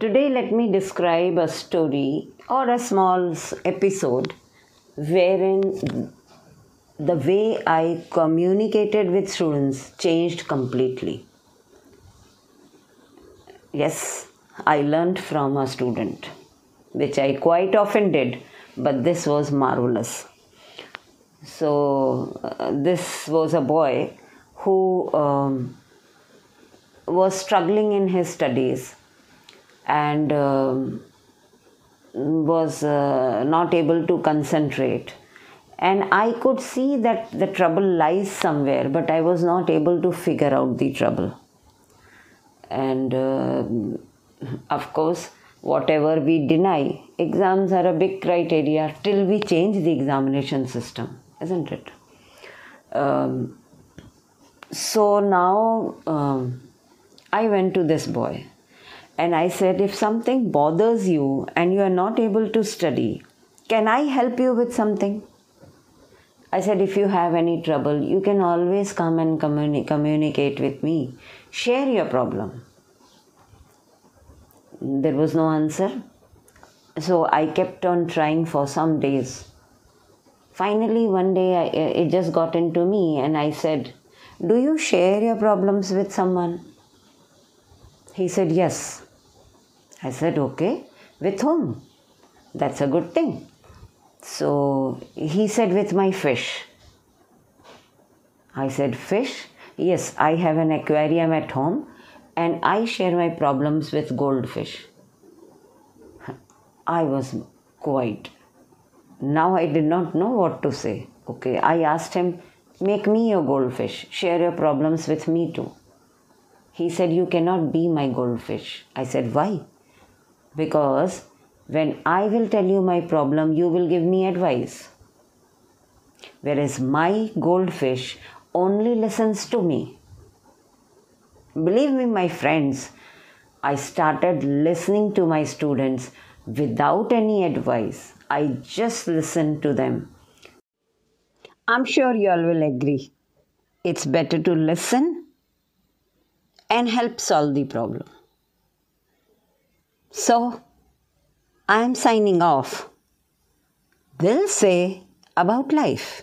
Today, let me describe a story or a small episode wherein the way I communicated with students changed completely. Yes, I learned from a student, which I quite often did, but this was marvelous. So, uh, this was a boy who um, was struggling in his studies and um, was uh, not able to concentrate. And I could see that the trouble lies somewhere, but I was not able to figure out the trouble. And uh, of course, whatever we deny, exams are a big criteria till we change the examination system, isn't it? Um, so now um, I went to this boy and I said, if something bothers you and you are not able to study, can I help you with something? I said, if you have any trouble, you can always come and communi- communicate with me. Share your problem. There was no answer. So I kept on trying for some days. Finally, one day I, it just got into me, and I said, Do you share your problems with someone? He said, Yes. I said, Okay. With whom? That's a good thing. So he said, With my fish. I said, Fish? Yes, I have an aquarium at home and I share my problems with goldfish. I was quite. Now I did not know what to say. Okay, I asked him, Make me your goldfish, share your problems with me too. He said, You cannot be my goldfish. I said, Why? Because when I will tell you my problem, you will give me advice. Whereas my goldfish only listens to me. Believe me, my friends, I started listening to my students without any advice. I just listened to them. I'm sure you all will agree. It's better to listen and help solve the problem. So, I am signing off. We'll say about life.